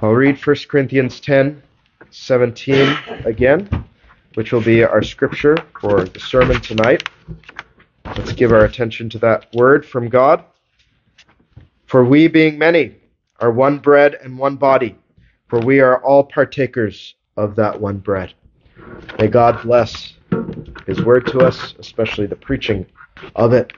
I'll read 1 Corinthians 10 17 again, which will be our scripture for the sermon tonight. Let's give our attention to that word from God. For we, being many, are one bread and one body, for we are all partakers of that one bread. May God bless His word to us, especially the preaching of it.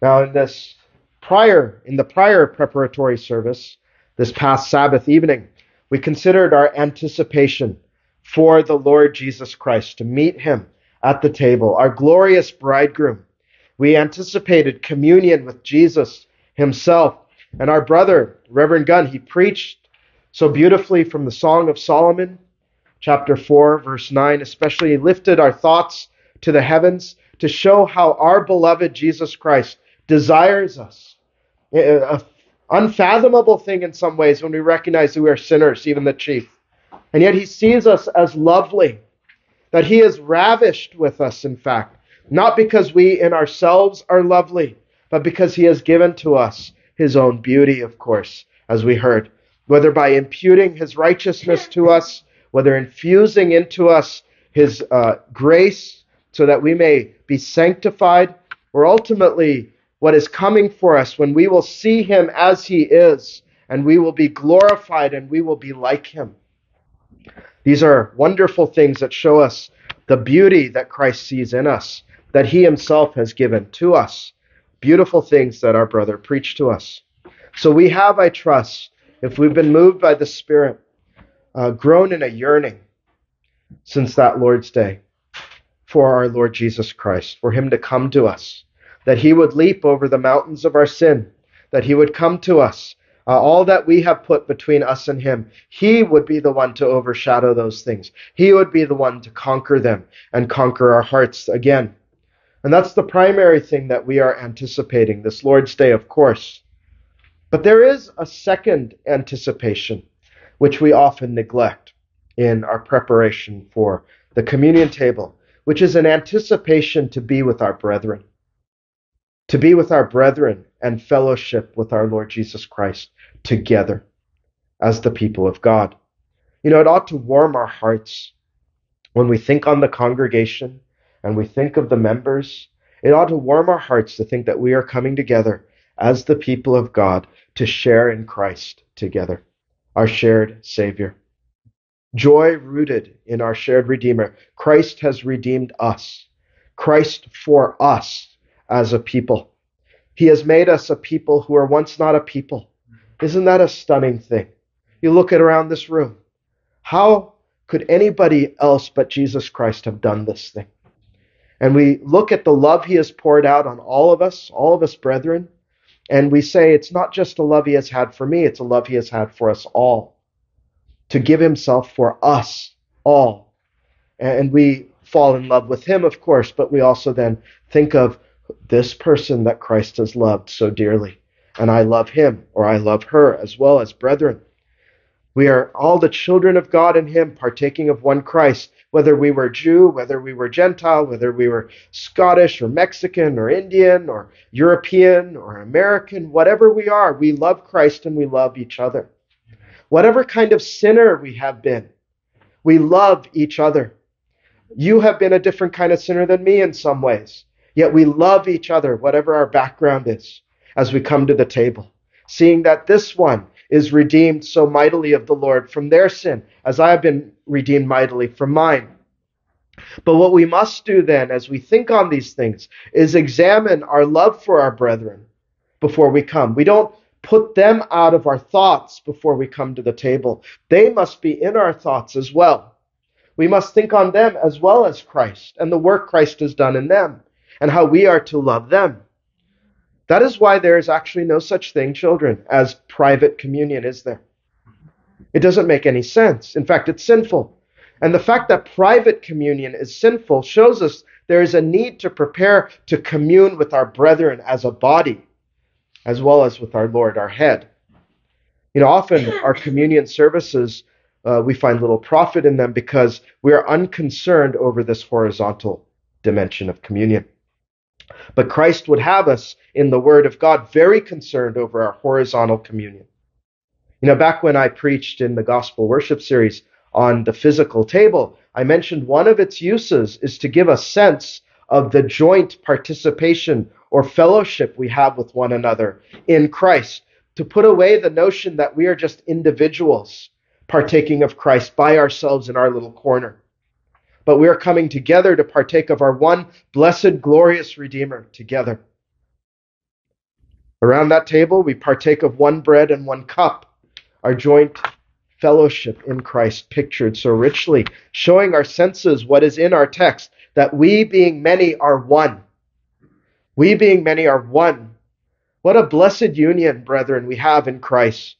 Now, in this prior, in the prior preparatory service, this past Sabbath evening, we considered our anticipation for the Lord Jesus Christ to meet him at the table, our glorious bridegroom. We anticipated communion with Jesus himself. And our brother, Reverend Gunn, he preached so beautifully from the Song of Solomon, chapter 4, verse 9, especially he lifted our thoughts to the heavens to show how our beloved Jesus Christ desires us. Eh, eh, Unfathomable thing in some ways when we recognize that we are sinners, even the chief. And yet he sees us as lovely, that he is ravished with us, in fact, not because we in ourselves are lovely, but because he has given to us his own beauty, of course, as we heard, whether by imputing his righteousness to us, whether infusing into us his uh, grace so that we may be sanctified, or ultimately what is coming for us when we will see him as he is and we will be glorified and we will be like him. These are wonderful things that show us the beauty that Christ sees in us, that he himself has given to us. Beautiful things that our brother preached to us. So we have, I trust, if we've been moved by the Spirit, uh, grown in a yearning since that Lord's Day for our Lord Jesus Christ, for him to come to us that he would leap over the mountains of our sin, that he would come to us. Uh, all that we have put between us and him, he would be the one to overshadow those things. He would be the one to conquer them and conquer our hearts again. And that's the primary thing that we are anticipating this Lord's Day, of course. But there is a second anticipation, which we often neglect in our preparation for the communion table, which is an anticipation to be with our brethren to be with our brethren and fellowship with our Lord Jesus Christ together as the people of God. You know, it ought to warm our hearts when we think on the congregation and we think of the members. It ought to warm our hearts to think that we are coming together as the people of God to share in Christ together, our shared Savior. Joy rooted in our shared Redeemer. Christ has redeemed us. Christ for us as a people. He has made us a people who were once not a people. Isn't that a stunning thing? You look at around this room. How could anybody else but Jesus Christ have done this thing? And we look at the love he has poured out on all of us, all of us brethren, and we say it's not just a love he has had for me, it's a love he has had for us all. To give himself for us all. And we fall in love with him, of course, but we also then think of this person that Christ has loved so dearly, and I love him, or I love her as well as brethren. We are all the children of God in him, partaking of one Christ, whether we were Jew, whether we were Gentile, whether we were Scottish or Mexican or Indian or European or American, whatever we are, we love Christ and we love each other. Whatever kind of sinner we have been, we love each other. You have been a different kind of sinner than me in some ways. Yet we love each other, whatever our background is, as we come to the table, seeing that this one is redeemed so mightily of the Lord from their sin, as I have been redeemed mightily from mine. But what we must do then, as we think on these things, is examine our love for our brethren before we come. We don't put them out of our thoughts before we come to the table. They must be in our thoughts as well. We must think on them as well as Christ and the work Christ has done in them and how we are to love them. That is why there is actually no such thing, children, as private communion, is there? It doesn't make any sense. In fact, it's sinful. And the fact that private communion is sinful shows us there is a need to prepare to commune with our brethren as a body, as well as with our Lord, our head. You know, often our communion services, uh, we find little profit in them because we are unconcerned over this horizontal dimension of communion. But Christ would have us in the Word of God very concerned over our horizontal communion. You know, back when I preached in the gospel worship series on the physical table, I mentioned one of its uses is to give a sense of the joint participation or fellowship we have with one another in Christ, to put away the notion that we are just individuals partaking of Christ by ourselves in our little corner. But we are coming together to partake of our one blessed, glorious Redeemer together. Around that table, we partake of one bread and one cup, our joint fellowship in Christ pictured so richly, showing our senses what is in our text that we, being many, are one. We, being many, are one. What a blessed union, brethren, we have in Christ.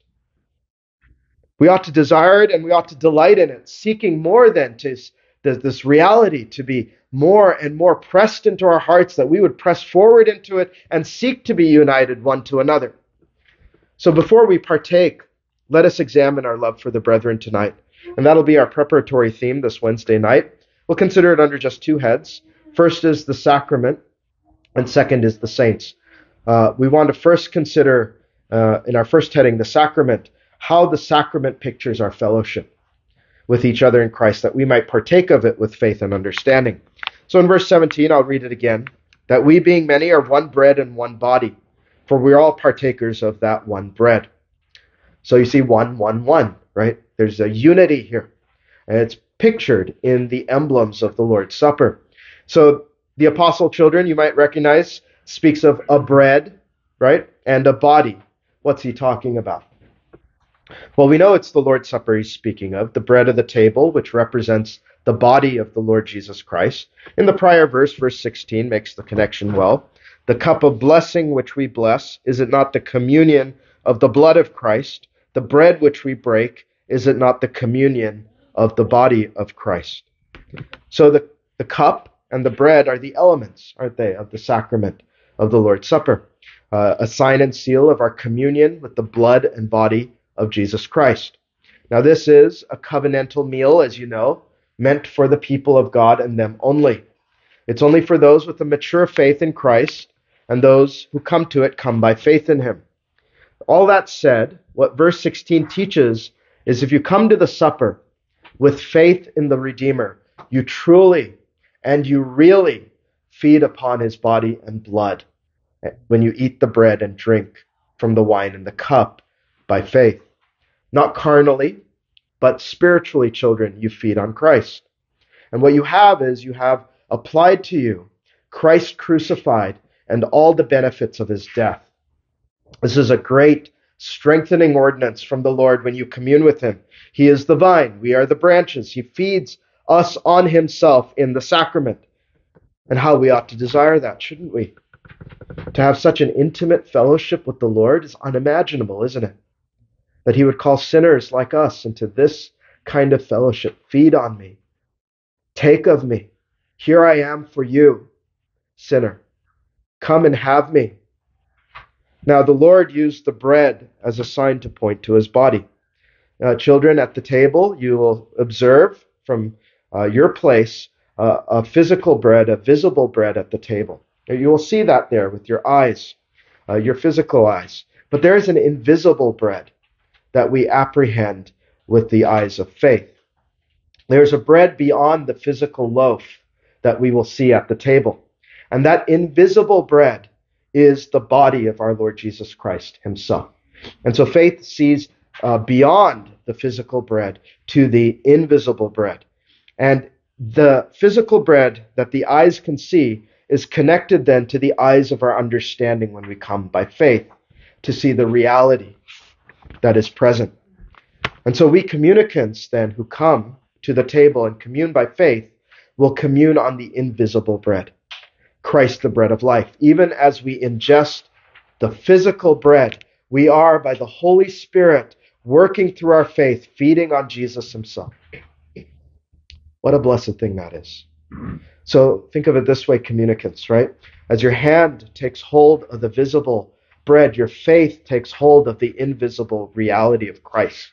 We ought to desire it and we ought to delight in it, seeking more than to this reality to be more and more pressed into our hearts, that we would press forward into it and seek to be united one to another. So before we partake, let us examine our love for the brethren tonight. And that'll be our preparatory theme this Wednesday night. We'll consider it under just two heads. First is the sacrament, and second is the saints. Uh, we want to first consider, uh, in our first heading, the sacrament, how the sacrament pictures our fellowship with each other in Christ, that we might partake of it with faith and understanding. So in verse 17, I'll read it again that we, being many, are one bread and one body, for we are all partakers of that one bread. So you see, one, one, one, right? There's a unity here. And it's pictured in the emblems of the Lord's Supper. So the apostle children, you might recognize, speaks of a bread, right? And a body. What's he talking about? Well, we know it's the Lord's Supper he's speaking of, the bread of the table, which represents the body of the Lord Jesus Christ. In the prior verse, verse 16, makes the connection well. The cup of blessing which we bless, is it not the communion of the blood of Christ? The bread which we break, is it not the communion of the body of Christ? So the, the cup and the bread are the elements, aren't they, of the sacrament of the Lord's Supper, uh, a sign and seal of our communion with the blood and body of Jesus Christ. Now, this is a covenantal meal, as you know, meant for the people of God and them only. It's only for those with a mature faith in Christ, and those who come to it come by faith in Him. All that said, what verse 16 teaches is if you come to the supper with faith in the Redeemer, you truly and you really feed upon His body and blood when you eat the bread and drink from the wine and the cup by faith. Not carnally, but spiritually, children, you feed on Christ. And what you have is you have applied to you Christ crucified and all the benefits of his death. This is a great strengthening ordinance from the Lord when you commune with him. He is the vine, we are the branches. He feeds us on himself in the sacrament. And how we ought to desire that, shouldn't we? To have such an intimate fellowship with the Lord is unimaginable, isn't it? That he would call sinners like us into this kind of fellowship. Feed on me. Take of me. Here I am for you, sinner. Come and have me. Now, the Lord used the bread as a sign to point to his body. Uh, children at the table, you will observe from uh, your place uh, a physical bread, a visible bread at the table. You will see that there with your eyes, uh, your physical eyes. But there is an invisible bread that we apprehend with the eyes of faith. There's a bread beyond the physical loaf that we will see at the table. And that invisible bread is the body of our Lord Jesus Christ himself. And so faith sees uh, beyond the physical bread to the invisible bread. And the physical bread that the eyes can see is connected then to the eyes of our understanding when we come by faith to see the reality that is present. And so we communicants then who come to the table and commune by faith will commune on the invisible bread, Christ the bread of life. Even as we ingest the physical bread, we are by the Holy Spirit working through our faith, feeding on Jesus himself. What a blessed thing that is. So think of it this way, communicants, right? As your hand takes hold of the visible bread, your faith takes hold of the invisible reality of Christ.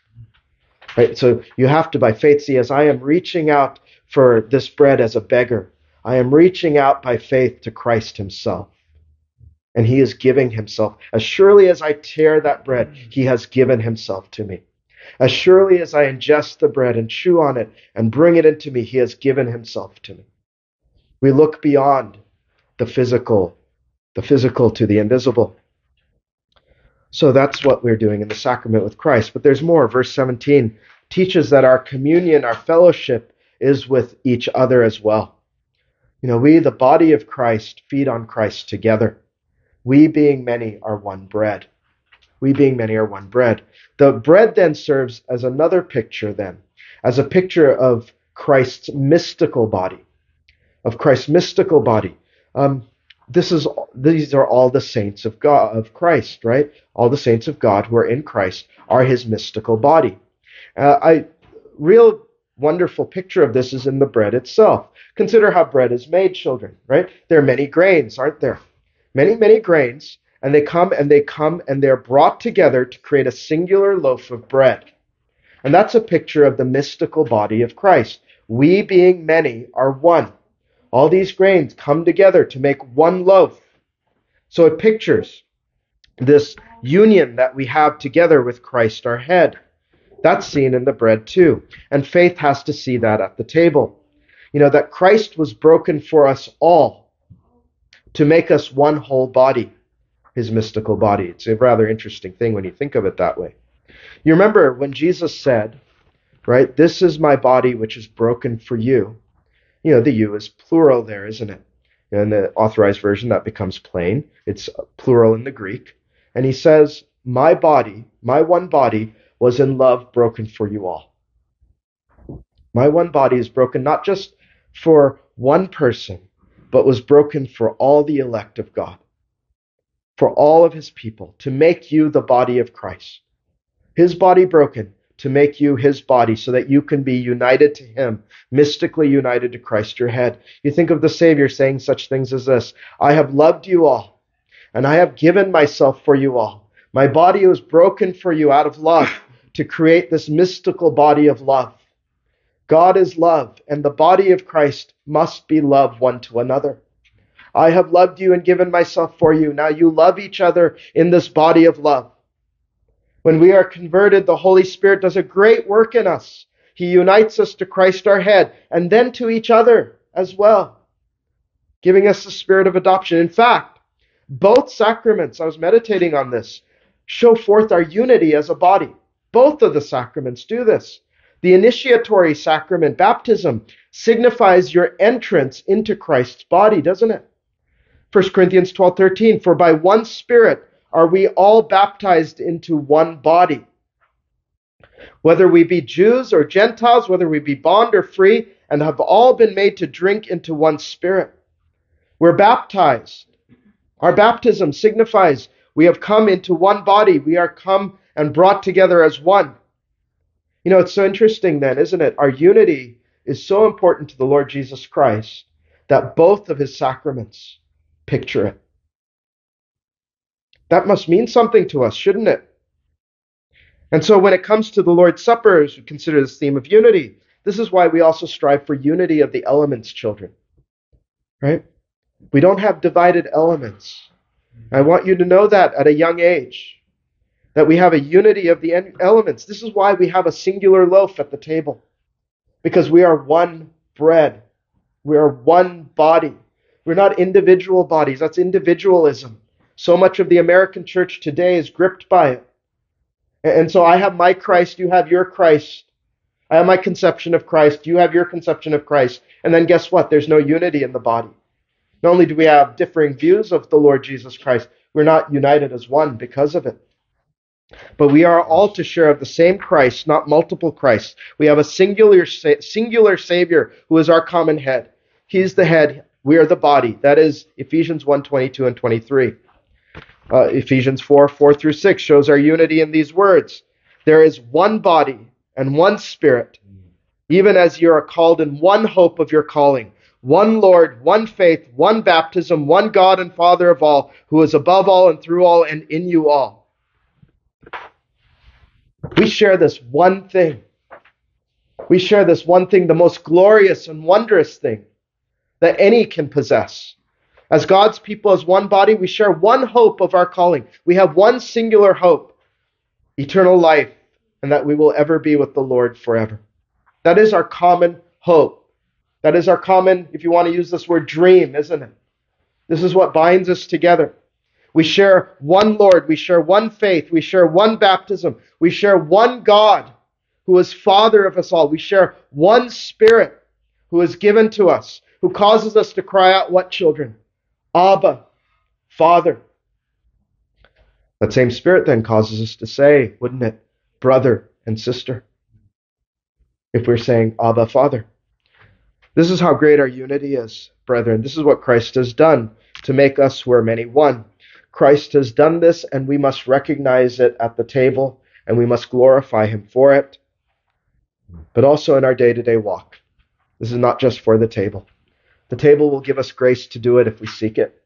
Right? So you have to, by faith, see as I am reaching out for this bread as a beggar, I am reaching out by faith to Christ Himself. And he is giving himself. As surely as I tear that bread, he has given himself to me. As surely as I ingest the bread and chew on it and bring it into me, he has given himself to me. We look beyond the physical, the physical to the invisible. So that's what we're doing in the sacrament with Christ. But there's more. Verse 17 teaches that our communion, our fellowship, is with each other as well. You know, we, the body of Christ, feed on Christ together. We, being many, are one bread. We, being many, are one bread. The bread then serves as another picture, then, as a picture of Christ's mystical body, of Christ's mystical body. Um, this is these are all the saints of God of Christ, right? All the saints of God who are in Christ are His mystical body. Uh, I real wonderful picture of this is in the bread itself. Consider how bread is made, children, right? There are many grains, aren't there? Many, many grains, and they come and they come and they're brought together to create a singular loaf of bread. And that's a picture of the mystical body of Christ. We, being many, are one. All these grains come together to make one loaf. So it pictures this union that we have together with Christ our head. That's seen in the bread too. And faith has to see that at the table. You know, that Christ was broken for us all to make us one whole body, his mystical body. It's a rather interesting thing when you think of it that way. You remember when Jesus said, right, this is my body which is broken for you. You know, the U is plural there, isn't it? In the authorized version, that becomes plain. It's plural in the Greek. And he says, My body, my one body, was in love broken for you all. My one body is broken not just for one person, but was broken for all the elect of God, for all of his people, to make you the body of Christ. His body broken to make you his body so that you can be united to him, mystically united to Christ your head. You think of the Savior saying such things as this I have loved you all, and I have given myself for you all. My body was broken for you out of love to create this mystical body of love. God is love, and the body of Christ must be love one to another. I have loved you and given myself for you. Now you love each other in this body of love. When we are converted, the Holy Spirit does a great work in us. He unites us to Christ our head and then to each other as well, giving us the spirit of adoption. In fact, both sacraments, I was meditating on this, show forth our unity as a body. Both of the sacraments do this. The initiatory sacrament, baptism, signifies your entrance into Christ's body, doesn't it? 1 Corinthians 12 13, for by one Spirit are we all baptized into one body. Whether we be Jews or Gentiles, whether we be bond or free, and have all been made to drink into one Spirit. We're baptized. Our baptism signifies we have come into one body. We are come and brought together as one. You know, it's so interesting then, isn't it? Our unity is so important to the Lord Jesus Christ that both of his sacraments picture it. That must mean something to us, shouldn't it? And so when it comes to the Lord's Supper, as we consider this theme of unity, this is why we also strive for unity of the elements, children. Right? We don't have divided elements. I want you to know that at a young age that we have a unity of the elements. This is why we have a singular loaf at the table, because we are one bread. We are one body. We're not individual bodies. That's individualism. So much of the American church today is gripped by it. And so I have my Christ, you have your Christ. I have my conception of Christ, you have your conception of Christ. And then guess what? There's no unity in the body. Not only do we have differing views of the Lord Jesus Christ, we're not united as one because of it. But we are all to share of the same Christ, not multiple Christs. We have a singular, singular Savior who is our common head. He's the head. We are the body. That is Ephesians 1 22 and 23. Uh, Ephesians 4 4 through 6 shows our unity in these words. There is one body and one spirit, even as you are called in one hope of your calling. One Lord, one faith, one baptism, one God and Father of all, who is above all and through all and in you all. We share this one thing. We share this one thing, the most glorious and wondrous thing that any can possess. As God's people, as one body, we share one hope of our calling. We have one singular hope eternal life, and that we will ever be with the Lord forever. That is our common hope. That is our common, if you want to use this word, dream, isn't it? This is what binds us together. We share one Lord. We share one faith. We share one baptism. We share one God who is Father of us all. We share one Spirit who is given to us, who causes us to cry out, What children? Abba, Father. That same Spirit then causes us to say, wouldn't it, brother and sister? If we're saying, Abba, Father. This is how great our unity is, brethren. This is what Christ has done to make us who are many one. Christ has done this, and we must recognize it at the table, and we must glorify Him for it, but also in our day to day walk. This is not just for the table. The table will give us grace to do it if we seek it.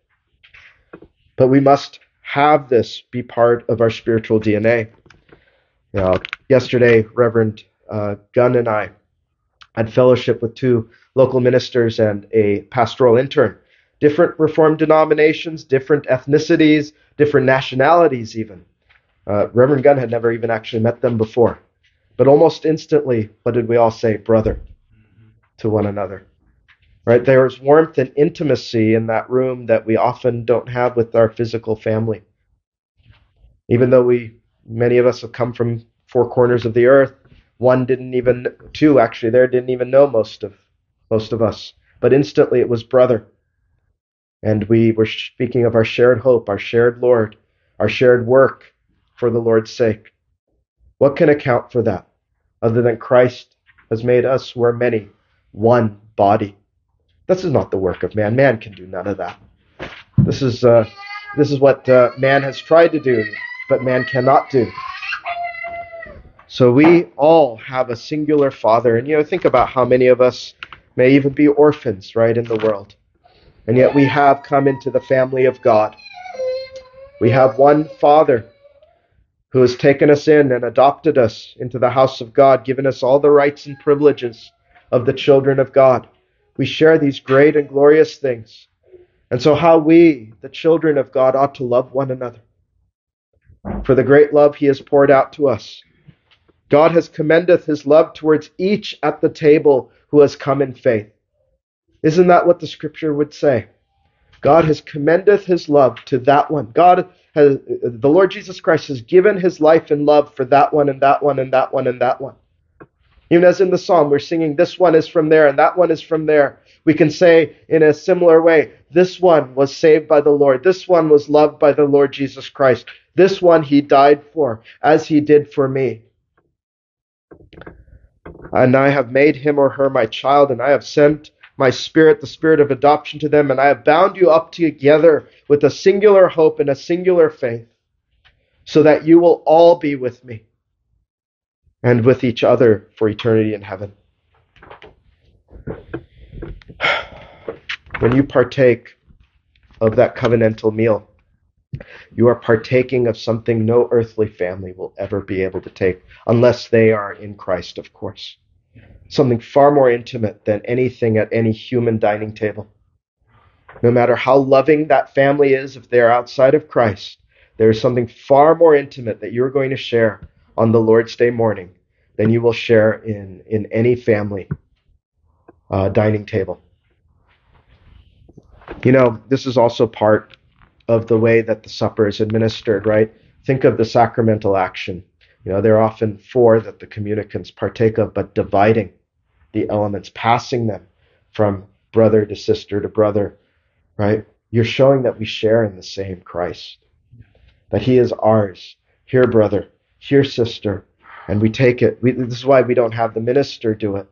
But we must have this be part of our spiritual DNA. Yesterday, Reverend uh, Gunn and I had fellowship with two local ministers and a pastoral intern. Different Reformed denominations, different ethnicities, different nationalities, even. Uh, Reverend Gunn had never even actually met them before. But almost instantly, what did we all say? Brother to one another. Right? There is warmth and intimacy in that room that we often don't have with our physical family. Even though we, many of us have come from four corners of the earth, one didn't even, two actually there didn't even know most of, most of us. But instantly it was brother. And we were speaking of our shared hope, our shared Lord, our shared work for the Lord's sake. What can account for that other than Christ has made us, who are many, one body? This is not the work of man. Man can do none of that. This is uh, this is what uh, man has tried to do, but man cannot do. So we all have a singular Father, and you know, think about how many of us may even be orphans, right, in the world, and yet we have come into the family of God. We have one Father who has taken us in and adopted us into the house of God, given us all the rights and privileges of the children of God. We share these great and glorious things. And so, how we, the children of God, ought to love one another. For the great love he has poured out to us. God has commendeth his love towards each at the table who has come in faith. Isn't that what the scripture would say? God has commendeth his love to that one. God has, the Lord Jesus Christ has given his life and love for that one and that one and that one and that one. Even as in the psalm, we're singing, this one is from there and that one is from there. We can say in a similar way, this one was saved by the Lord. This one was loved by the Lord Jesus Christ. This one he died for, as he did for me. And I have made him or her my child, and I have sent my spirit, the spirit of adoption to them, and I have bound you up together with a singular hope and a singular faith, so that you will all be with me and with each other for eternity in heaven. When you partake of that covenantal meal, you are partaking of something no earthly family will ever be able to take, unless they are in Christ, of course. Something far more intimate than anything at any human dining table. No matter how loving that family is, if they're outside of Christ, there is something far more intimate that you're going to share on the Lord's Day morning than you will share in, in any family uh, dining table. You know, this is also part of the way that the supper is administered, right? Think of the sacramental action. You know, there are often four that the communicants partake of, but dividing the elements, passing them from brother to sister to brother, right? You're showing that we share in the same Christ, that He is ours. Here, brother, here, sister, and we take it. We, this is why we don't have the minister do it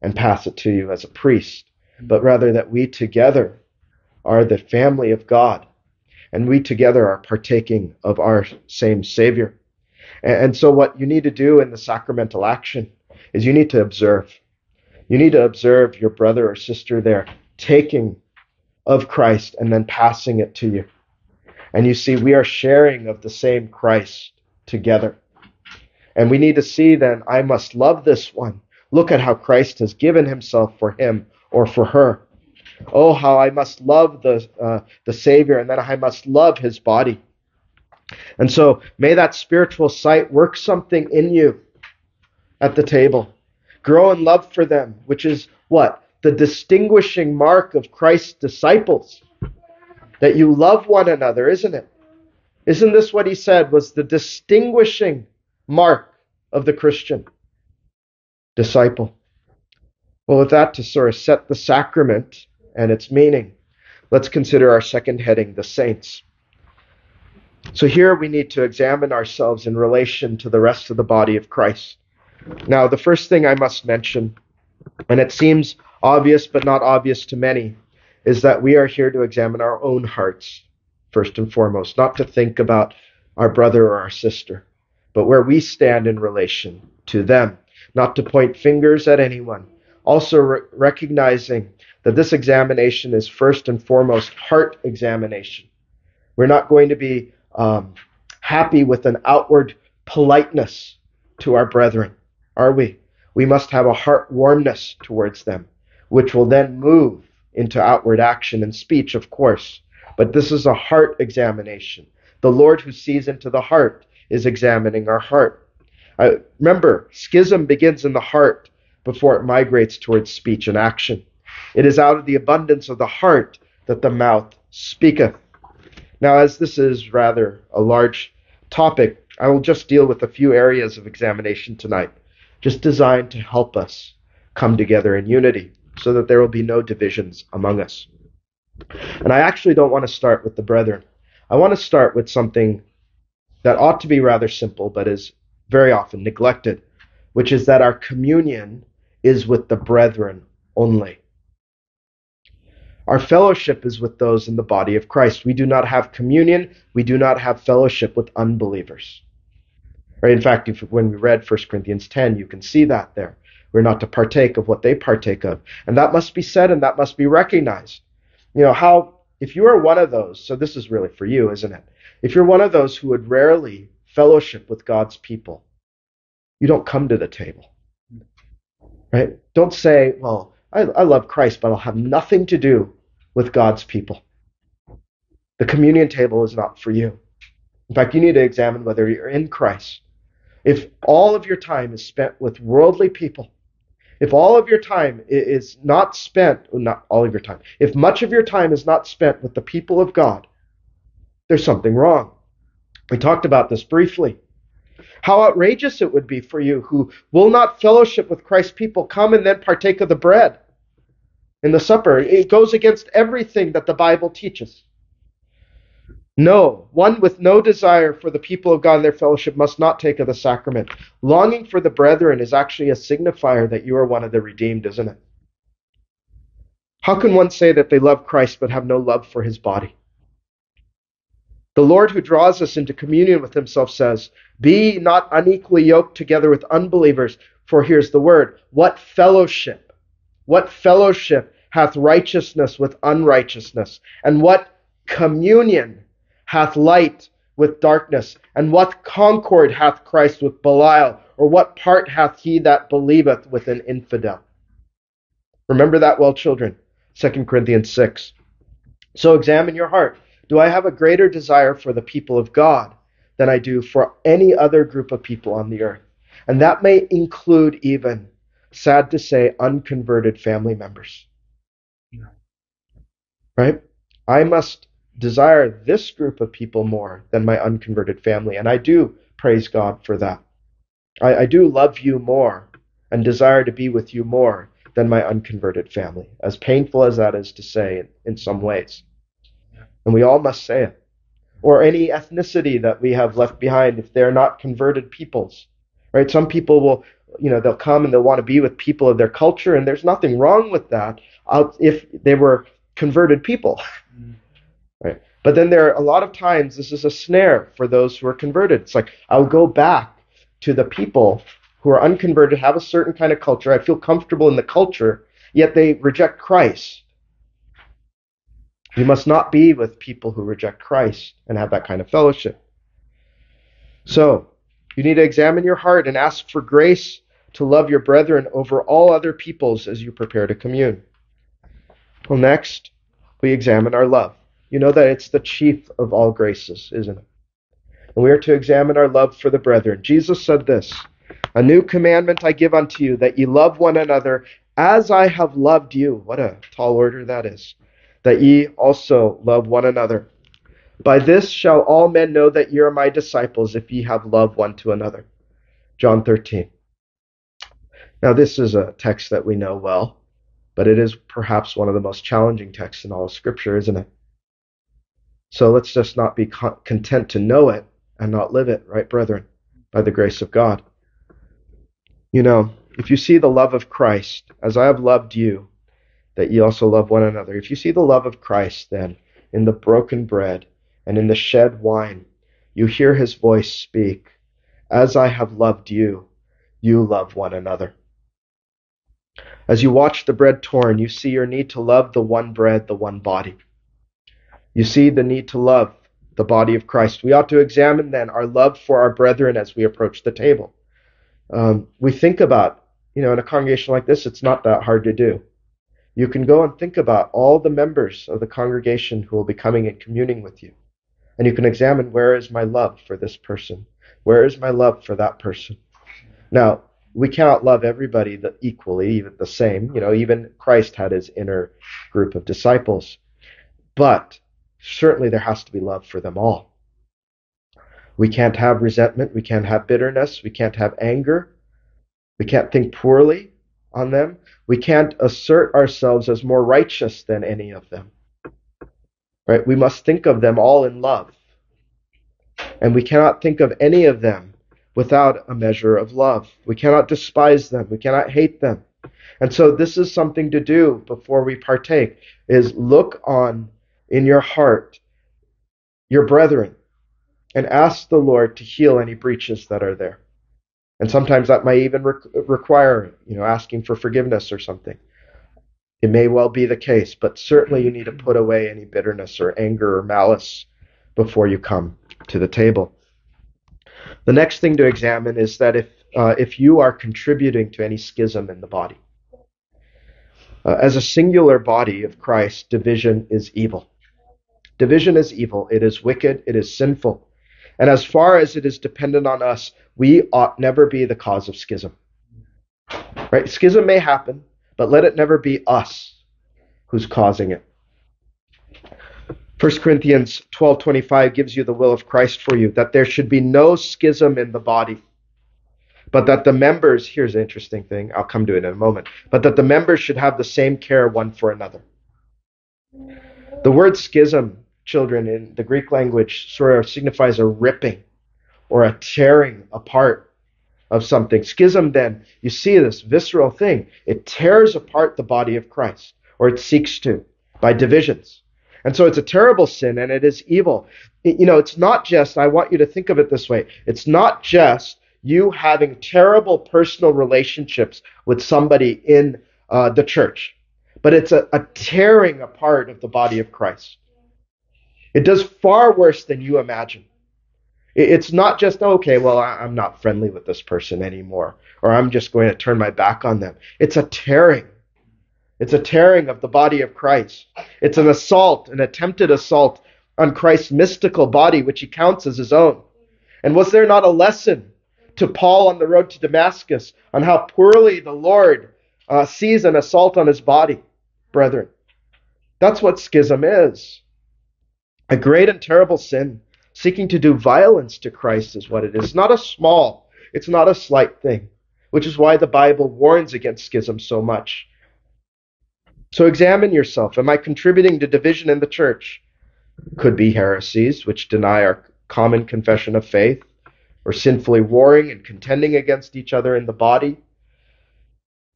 and pass it to you as a priest, but rather that we together are the family of God, and we together are partaking of our same Savior. And, and so, what you need to do in the sacramental action is you need to observe. You need to observe your brother or sister there taking of Christ and then passing it to you. And you see, we are sharing of the same Christ together. And we need to see then, I must love this one. Look at how Christ has given himself for him or for her. Oh, how I must love the, uh, the Savior, and then I must love his body. And so may that spiritual sight work something in you at the table. Grow in love for them, which is what? The distinguishing mark of Christ's disciples. That you love one another, isn't it? Isn't this what he said was the distinguishing mark of the Christian disciple? Well, with that to sort of set the sacrament and its meaning, let's consider our second heading, the saints. So here we need to examine ourselves in relation to the rest of the body of Christ. Now, the first thing I must mention, and it seems obvious but not obvious to many, is that we are here to examine our own hearts, first and foremost, not to think about our brother or our sister, but where we stand in relation to them, not to point fingers at anyone. Also, re- recognizing that this examination is first and foremost heart examination. We're not going to be um, happy with an outward politeness to our brethren, are we? We must have a heart warmness towards them, which will then move into outward action and speech, of course. But this is a heart examination. The Lord who sees into the heart is examining our heart. Uh, remember, schism begins in the heart before it migrates towards speech and action. It is out of the abundance of the heart that the mouth speaketh. Now, as this is rather a large topic, I will just deal with a few areas of examination tonight, just designed to help us come together in unity so that there will be no divisions among us. And I actually don't want to start with the brethren. I want to start with something that ought to be rather simple, but is very often neglected, which is that our communion is with the brethren only. Our fellowship is with those in the body of Christ. We do not have communion. We do not have fellowship with unbelievers. Right? In fact, if, when we read 1 Corinthians 10, you can see that there. We're not to partake of what they partake of. And that must be said and that must be recognized. You know, how, if you are one of those, so this is really for you, isn't it? If you're one of those who would rarely fellowship with God's people, you don't come to the table. Right? Don't say, well, I, I love Christ, but I'll have nothing to do with God's people. The communion table is not for you. In fact, you need to examine whether you're in Christ. If all of your time is spent with worldly people, if all of your time is not spent, oh, not all of your time, if much of your time is not spent with the people of God, there's something wrong. We talked about this briefly. How outrageous it would be for you who will not fellowship with Christ's people come and then partake of the bread in the supper. It goes against everything that the Bible teaches. No, one with no desire for the people of God and their fellowship must not take of the sacrament. Longing for the brethren is actually a signifier that you are one of the redeemed, isn't it? How can one say that they love Christ but have no love for his body? The Lord who draws us into communion with himself says, Be not unequally yoked together with unbelievers, for here's the word, what fellowship what fellowship hath righteousness with unrighteousness? And what communion hath light with darkness? And what concord hath Christ with Belial? Or what part hath he that believeth with an infidel? Remember that well, children. 2 Corinthians 6. So examine your heart. Do I have a greater desire for the people of God than I do for any other group of people on the earth? And that may include even sad to say, unconverted family members. Right? I must desire this group of people more than my unconverted family. And I do praise God for that. I, I do love you more and desire to be with you more than my unconverted family, as painful as that is to say in, in some ways. And we all must say it. Or any ethnicity that we have left behind if they're not converted peoples. Right? Some people will you know they'll come and they'll want to be with people of their culture and there's nothing wrong with that if they were converted people. right but then there are a lot of times this is a snare for those who are converted it's like i'll go back to the people who are unconverted have a certain kind of culture i feel comfortable in the culture yet they reject christ you must not be with people who reject christ and have that kind of fellowship so you need to examine your heart and ask for grace to love your brethren over all other peoples as you prepare to commune. Well, next, we examine our love. You know that it's the chief of all graces, isn't it? And we are to examine our love for the brethren. Jesus said this A new commandment I give unto you, that ye love one another as I have loved you. What a tall order that is. That ye also love one another. By this shall all men know that ye are my disciples, if ye have love one to another. John 13. Now, this is a text that we know well, but it is perhaps one of the most challenging texts in all of Scripture, isn't it? So let's just not be content to know it and not live it, right, brethren, by the grace of God. You know, if you see the love of Christ, as I have loved you, that ye also love one another. If you see the love of Christ, then, in the broken bread and in the shed wine, you hear his voice speak, As I have loved you, you love one another. As you watch the bread torn, you see your need to love the one bread, the one body. You see the need to love the body of Christ. We ought to examine then our love for our brethren as we approach the table. Um, we think about, you know, in a congregation like this, it's not that hard to do. You can go and think about all the members of the congregation who will be coming and communing with you. And you can examine where is my love for this person? Where is my love for that person? Now, we cannot love everybody the, equally, even the same. You know, even Christ had his inner group of disciples. But certainly there has to be love for them all. We can't have resentment. We can't have bitterness. We can't have anger. We can't think poorly on them. We can't assert ourselves as more righteous than any of them. Right? We must think of them all in love. And we cannot think of any of them without a measure of love. We cannot despise them. We cannot hate them. And so this is something to do before we partake is look on in your heart your brethren and ask the Lord to heal any breaches that are there. And sometimes that may even re- require, you know, asking for forgiveness or something. It may well be the case, but certainly you need to put away any bitterness or anger or malice before you come to the table. The next thing to examine is that if uh, if you are contributing to any schism in the body, uh, as a singular body of Christ, division is evil. Division is evil. It is wicked. It is sinful. And as far as it is dependent on us, we ought never be the cause of schism. Right? Schism may happen, but let it never be us who's causing it. 1 Corinthians 12:25 gives you the will of Christ for you that there should be no schism in the body but that the members here's an interesting thing I'll come to it in a moment but that the members should have the same care one for another. The word schism children in the Greek language sort of signifies a ripping or a tearing apart of something. Schism, then, you see this visceral thing. It tears apart the body of Christ, or it seeks to, by divisions. And so it's a terrible sin and it is evil. You know, it's not just, I want you to think of it this way it's not just you having terrible personal relationships with somebody in uh, the church, but it's a, a tearing apart of the body of Christ. It does far worse than you imagine. It's not just, okay, well, I'm not friendly with this person anymore, or I'm just going to turn my back on them. It's a tearing. It's a tearing of the body of Christ. It's an assault, an attempted assault on Christ's mystical body, which he counts as his own. And was there not a lesson to Paul on the road to Damascus on how poorly the Lord uh, sees an assault on his body, brethren? That's what schism is. A great and terrible sin, seeking to do violence to Christ, is what it is. Not a small, it's not a slight thing, which is why the Bible warns against schism so much. So examine yourself. Am I contributing to division in the church? Could be heresies, which deny our common confession of faith, or sinfully warring and contending against each other in the body.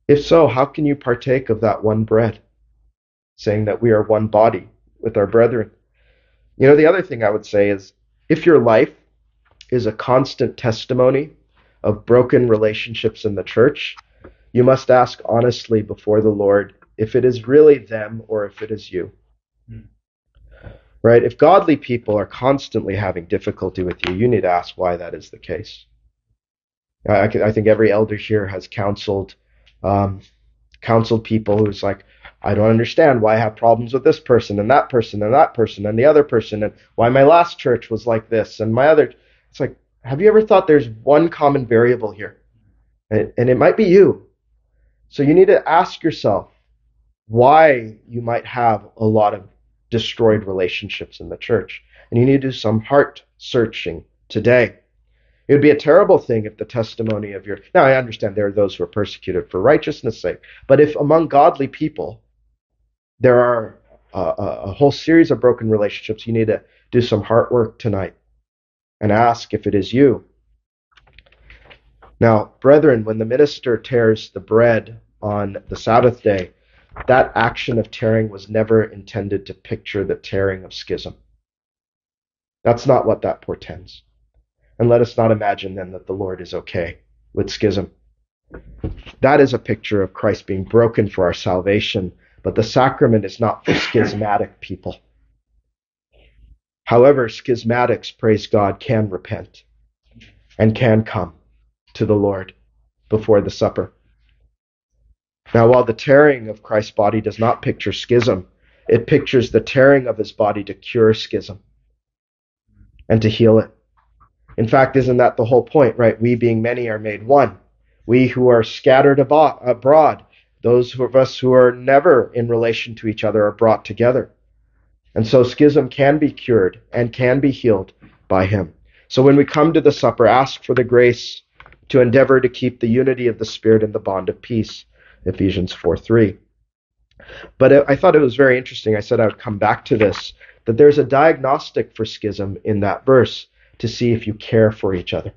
If so, how can you partake of that one bread, saying that we are one body with our brethren? You know, the other thing I would say is if your life is a constant testimony of broken relationships in the church, you must ask honestly before the Lord if it is really them or if it is you. Hmm. Right? If godly people are constantly having difficulty with you, you need to ask why that is the case. I, I think every elder here has counseled um, counseled people who's like, I don't understand why I have problems with this person and that person and that person and the other person and why my last church was like this and my other. It's like, have you ever thought there's one common variable here? And, it might be you. So you need to ask yourself why you might have a lot of destroyed relationships in the church. And you need to do some heart searching today. It would be a terrible thing if the testimony of your. Now, I understand there are those who are persecuted for righteousness' sake, but if among godly people there are uh, a, a whole series of broken relationships, you need to do some heart work tonight and ask if it is you. Now, brethren, when the minister tears the bread on the Sabbath day, that action of tearing was never intended to picture the tearing of schism. That's not what that portends. And let us not imagine then that the Lord is okay with schism. That is a picture of Christ being broken for our salvation, but the sacrament is not for schismatic people. However, schismatics, praise God, can repent and can come to the Lord before the supper. Now, while the tearing of Christ's body does not picture schism, it pictures the tearing of his body to cure schism and to heal it. In fact, isn't that the whole point, right? We being many are made one. We who are scattered abroad, those of us who are never in relation to each other, are brought together. And so schism can be cured and can be healed by him. So when we come to the supper, ask for the grace to endeavor to keep the unity of the Spirit in the bond of peace. Ephesians 4 3. But I thought it was very interesting. I said I would come back to this that there's a diagnostic for schism in that verse to see if you care for each other.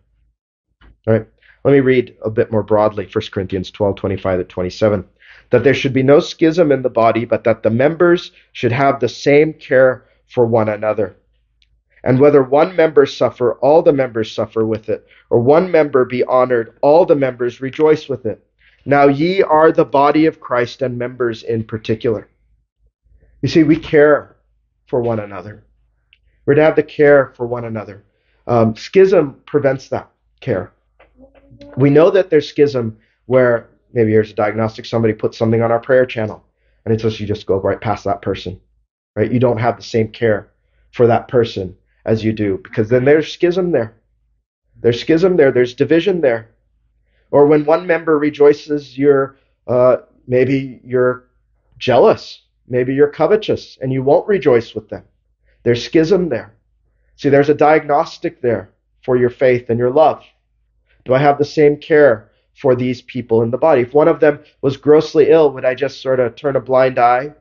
All right. Let me read a bit more broadly 1 Corinthians 12 25 to 27. That there should be no schism in the body, but that the members should have the same care for one another. And whether one member suffer, all the members suffer with it, or one member be honored, all the members rejoice with it. Now ye are the body of Christ and members in particular. You see, we care for one another. We're to have the care for one another. Um, schism prevents that care. We know that there's schism where maybe here's a diagnostic, somebody puts something on our prayer channel, and it's just you just go right past that person, right? You don't have the same care for that person as you do because then there's schism there. There's schism there. There's division there. Or when one member rejoices, you're uh, maybe you're jealous, maybe you're covetous, and you won't rejoice with them. There's schism there. See, there's a diagnostic there for your faith and your love. Do I have the same care for these people in the body? If one of them was grossly ill, would I just sort of turn a blind eye?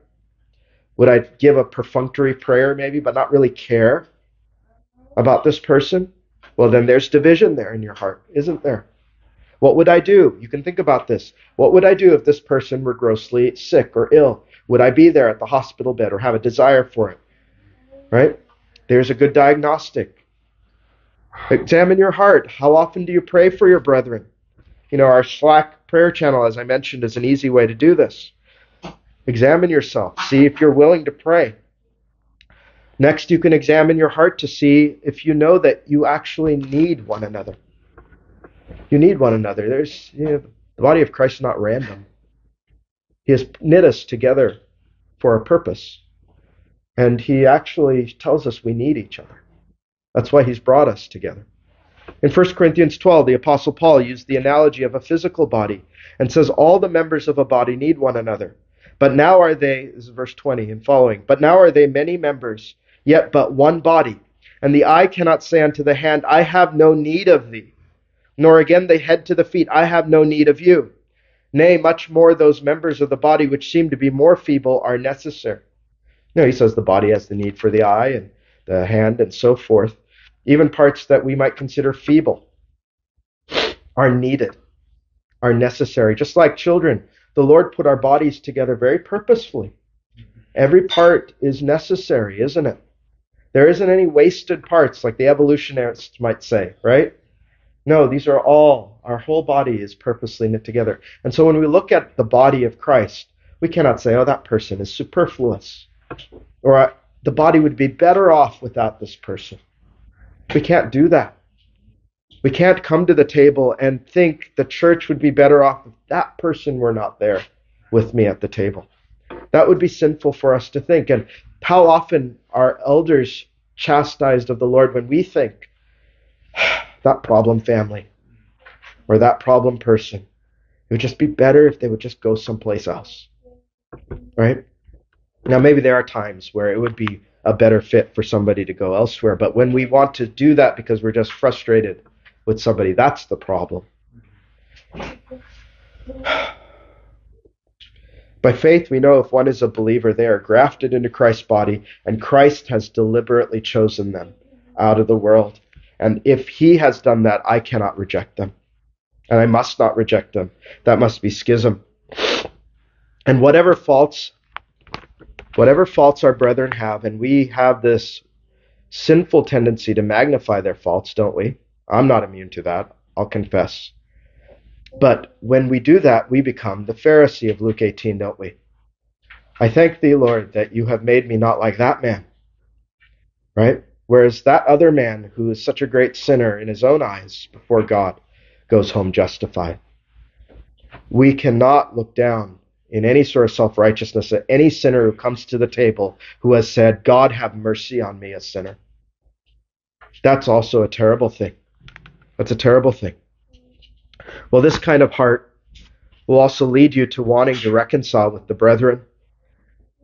Would I give a perfunctory prayer maybe, but not really care about this person? Well, then there's division there in your heart, isn't there? What would I do? You can think about this. What would I do if this person were grossly sick or ill? Would I be there at the hospital bed or have a desire for it? Right? There's a good diagnostic. Examine your heart. How often do you pray for your brethren? You know, our Slack prayer channel, as I mentioned, is an easy way to do this. Examine yourself. See if you're willing to pray. Next, you can examine your heart to see if you know that you actually need one another. You need one another. There's you know, the body of Christ is not random. He has knit us together for a purpose. And he actually tells us we need each other. That's why he's brought us together. In 1 Corinthians 12, the Apostle Paul used the analogy of a physical body and says all the members of a body need one another. But now are they, this is verse 20 and following, but now are they many members, yet but one body. And the eye cannot say unto the hand, I have no need of thee nor again the head to the feet, I have no need of you. Nay, much more those members of the body which seem to be more feeble are necessary. No, he says the body has the need for the eye and the hand and so forth. Even parts that we might consider feeble are needed, are necessary. Just like children, the Lord put our bodies together very purposefully. Every part is necessary, isn't it? There isn't any wasted parts like the evolutionists might say, right? No, these are all, our whole body is purposely knit together. And so when we look at the body of Christ, we cannot say, oh, that person is superfluous. Or the body would be better off without this person. We can't do that. We can't come to the table and think the church would be better off if that person were not there with me at the table. That would be sinful for us to think. And how often are elders chastised of the Lord when we think, that problem family or that problem person, it would just be better if they would just go someplace else. Right? Now, maybe there are times where it would be a better fit for somebody to go elsewhere, but when we want to do that because we're just frustrated with somebody, that's the problem. By faith, we know if one is a believer, they are grafted into Christ's body, and Christ has deliberately chosen them out of the world. And if he has done that, I cannot reject them. And I must not reject them. That must be schism. And whatever faults, whatever faults our brethren have, and we have this sinful tendency to magnify their faults, don't we? I'm not immune to that. I'll confess. But when we do that, we become the Pharisee of Luke 18, don't we? I thank thee, Lord, that you have made me not like that man. Right? Whereas that other man, who is such a great sinner in his own eyes before God, goes home justified. We cannot look down in any sort of self righteousness at any sinner who comes to the table who has said, God, have mercy on me, a sinner. That's also a terrible thing. That's a terrible thing. Well, this kind of heart will also lead you to wanting to reconcile with the brethren,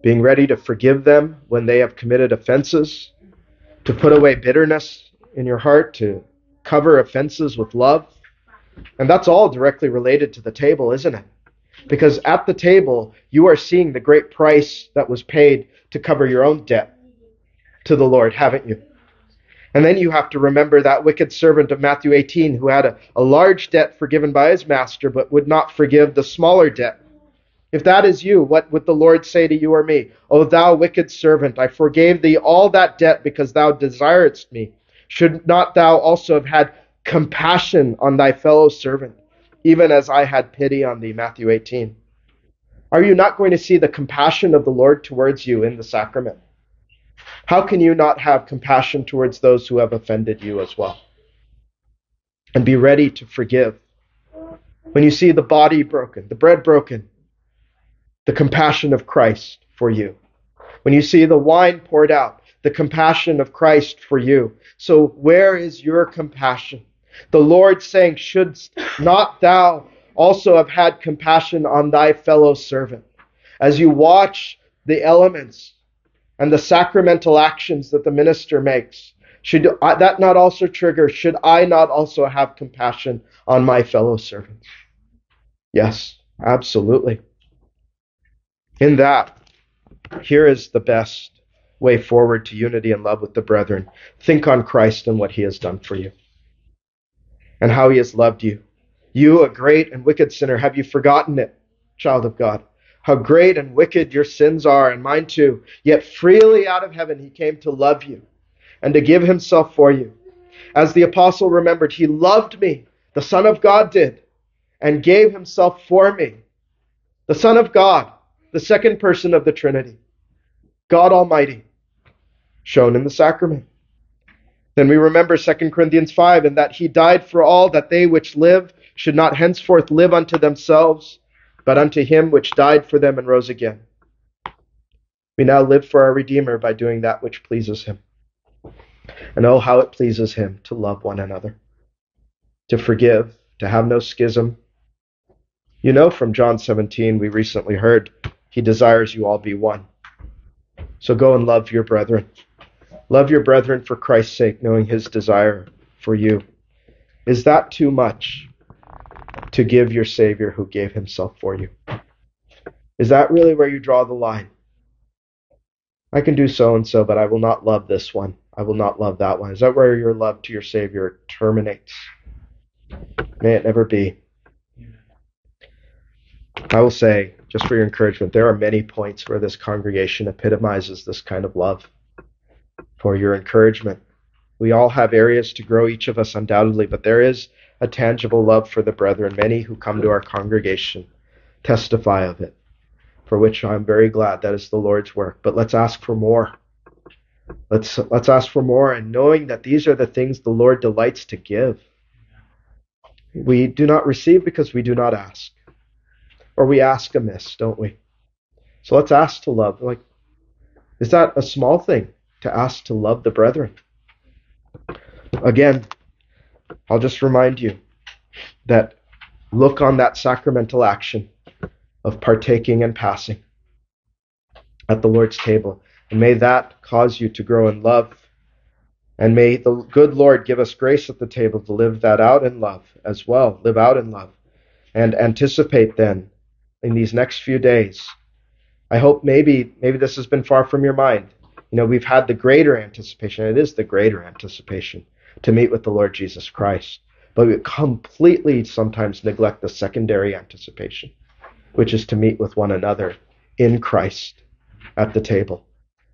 being ready to forgive them when they have committed offenses, to put away bitterness in your heart, to cover offenses with love. And that's all directly related to the table, isn't it? Because at the table, you are seeing the great price that was paid to cover your own debt to the Lord, haven't you? And then you have to remember that wicked servant of Matthew 18 who had a, a large debt forgiven by his master, but would not forgive the smaller debt. If that is you, what would the Lord say to you or me? O thou wicked servant, I forgave thee all that debt because thou desiredst me. Should not thou also have had compassion on thy fellow servant, even as I had pity on thee? Matthew 18. Are you not going to see the compassion of the Lord towards you in the sacrament? How can you not have compassion towards those who have offended you as well? And be ready to forgive. When you see the body broken, the bread broken, the compassion of Christ for you. When you see the wine poured out, the compassion of Christ for you. So where is your compassion? The Lord saying, Shouldst not thou also have had compassion on thy fellow servant? As you watch the elements and the sacramental actions that the minister makes, should that not also trigger, should I not also have compassion on my fellow servants? Yes, absolutely. In that, here is the best way forward to unity and love with the brethren. Think on Christ and what he has done for you, and how he has loved you. You, a great and wicked sinner, have you forgotten it, child of God? how great and wicked your sins are, and mine too. Yet freely out of heaven he came to love you and to give himself for you. As the apostle remembered, he loved me, the Son of God did, and gave himself for me. The Son of God, the second person of the Trinity, God Almighty, shown in the sacrament. Then we remember 2 Corinthians 5 and that he died for all that they which live should not henceforth live unto themselves but unto him which died for them and rose again. We now live for our Redeemer by doing that which pleases him. And oh, how it pleases him to love one another, to forgive, to have no schism. You know from John 17, we recently heard, he desires you all be one. So go and love your brethren. Love your brethren for Christ's sake, knowing his desire for you. Is that too much? to give your Savior who gave himself for you? Is that really where you draw the line? I can do so and so, but I will not love this one. I will not love that one. Is that where your love to your Savior terminates? May it never be. I will say, just for your encouragement, there are many points where this congregation epitomizes this kind of love. For your encouragement, we all have areas to grow, each of us undoubtedly, but there is a tangible love for the brethren. Many who come to our congregation testify of it, for which I'm very glad. That is the Lord's work. But let's ask for more. Let's let's ask for more, and knowing that these are the things the Lord delights to give. We do not receive because we do not ask, or we ask amiss, don't we? So let's ask to love. Like, is that a small thing to ask to love the brethren? Again, I'll just remind you that look on that sacramental action of partaking and passing at the Lord's table. And may that cause you to grow in love. And may the good Lord give us grace at the table to live that out in love as well. Live out in love. And anticipate then in these next few days. I hope maybe maybe this has been far from your mind. You know, we've had the greater anticipation. It is the greater anticipation to meet with the Lord Jesus Christ. But we completely sometimes neglect the secondary anticipation, which is to meet with one another in Christ at the table.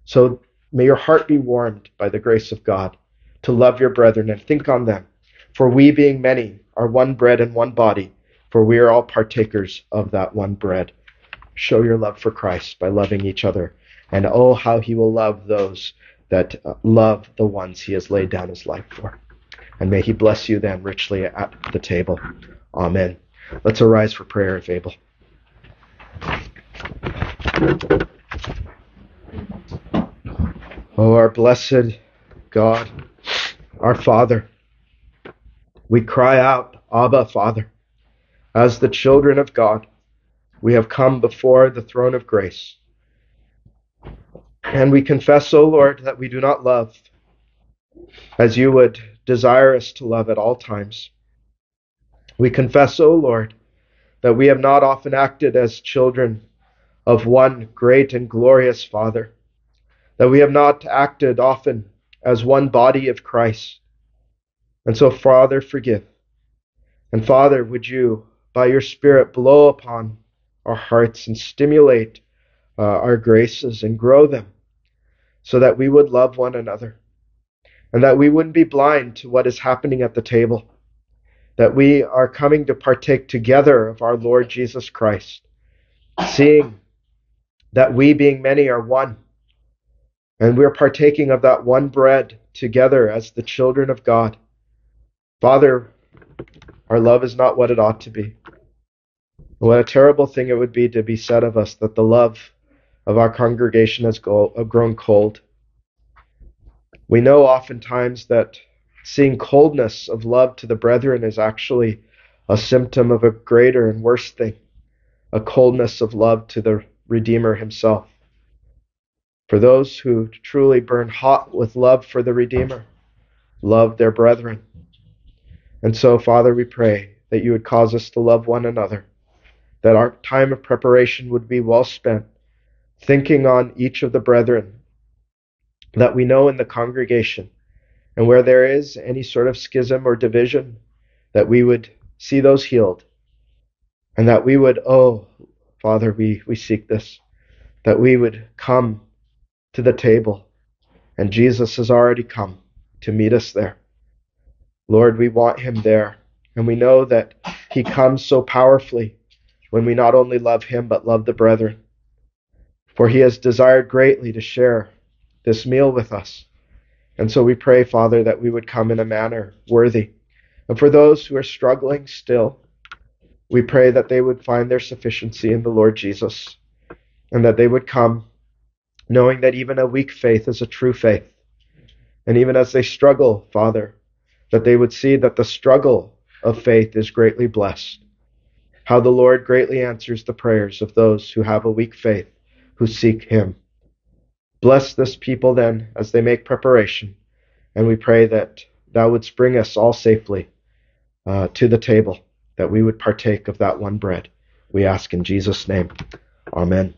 So may your heart be warmed by the grace of God to love your brethren and think on them. For we, being many, are one bread and one body, for we are all partakers of that one bread. Show your love for Christ by loving each other. And oh, how he will love those that uh, love the ones he has laid down his life for. And may he bless you then richly at the table. Amen. Let's arise for prayer if able. Oh, our blessed God, our Father, we cry out, Abba, Father, as the children of God. We have come before the throne of grace. And we confess, O Lord, that we do not love as you would desire us to love at all times. We confess, O Lord, that we have not often acted as children of one great and glorious Father, that we have not acted often as one body of Christ. And so, Father, forgive. And Father, would you, by your Spirit, blow upon our hearts and stimulate uh, our graces and grow them so that we would love one another and that we wouldn't be blind to what is happening at the table, that we are coming to partake together of our Lord Jesus Christ, seeing that we, being many, are one. And we're partaking of that one bread together as the children of God. Father, our love is not what it ought to be. What a terrible thing it would be to be said of us that the love of our congregation has uh, grown cold. We know oftentimes that seeing coldness of love to the brethren is actually a symptom of a greater and worse thing a coldness of love to the Redeemer himself. For those who truly burn hot with love for the Redeemer, love their brethren. And so, Father, we pray that you would cause us to love one another that our time of preparation would be well spent thinking on each of the brethren that we know in the congregation, and where there is any sort of schism or division, that we would see those healed, and that we would, oh, Father, we, we seek this, that we would come to the table, and Jesus has already come to meet us there. Lord, we want him there, and we know that he comes so powerfully when we not only love him, but love the brethren. For he has desired greatly to share this meal with us. And so we pray, Father, that we would come in a manner worthy. And for those who are struggling still, we pray that they would find their sufficiency in the Lord Jesus and that they would come knowing that even a weak faith is a true faith. And even as they struggle, Father, that they would see that the struggle of faith is greatly blessed how the Lord greatly answers the prayers of those who have a weak faith, who seek Him. Bless this people then as they make preparation, and we pray that Thou wouldst bring us all safely uh, to the table, that we would partake of that one bread. We ask in Jesus' name. Amen.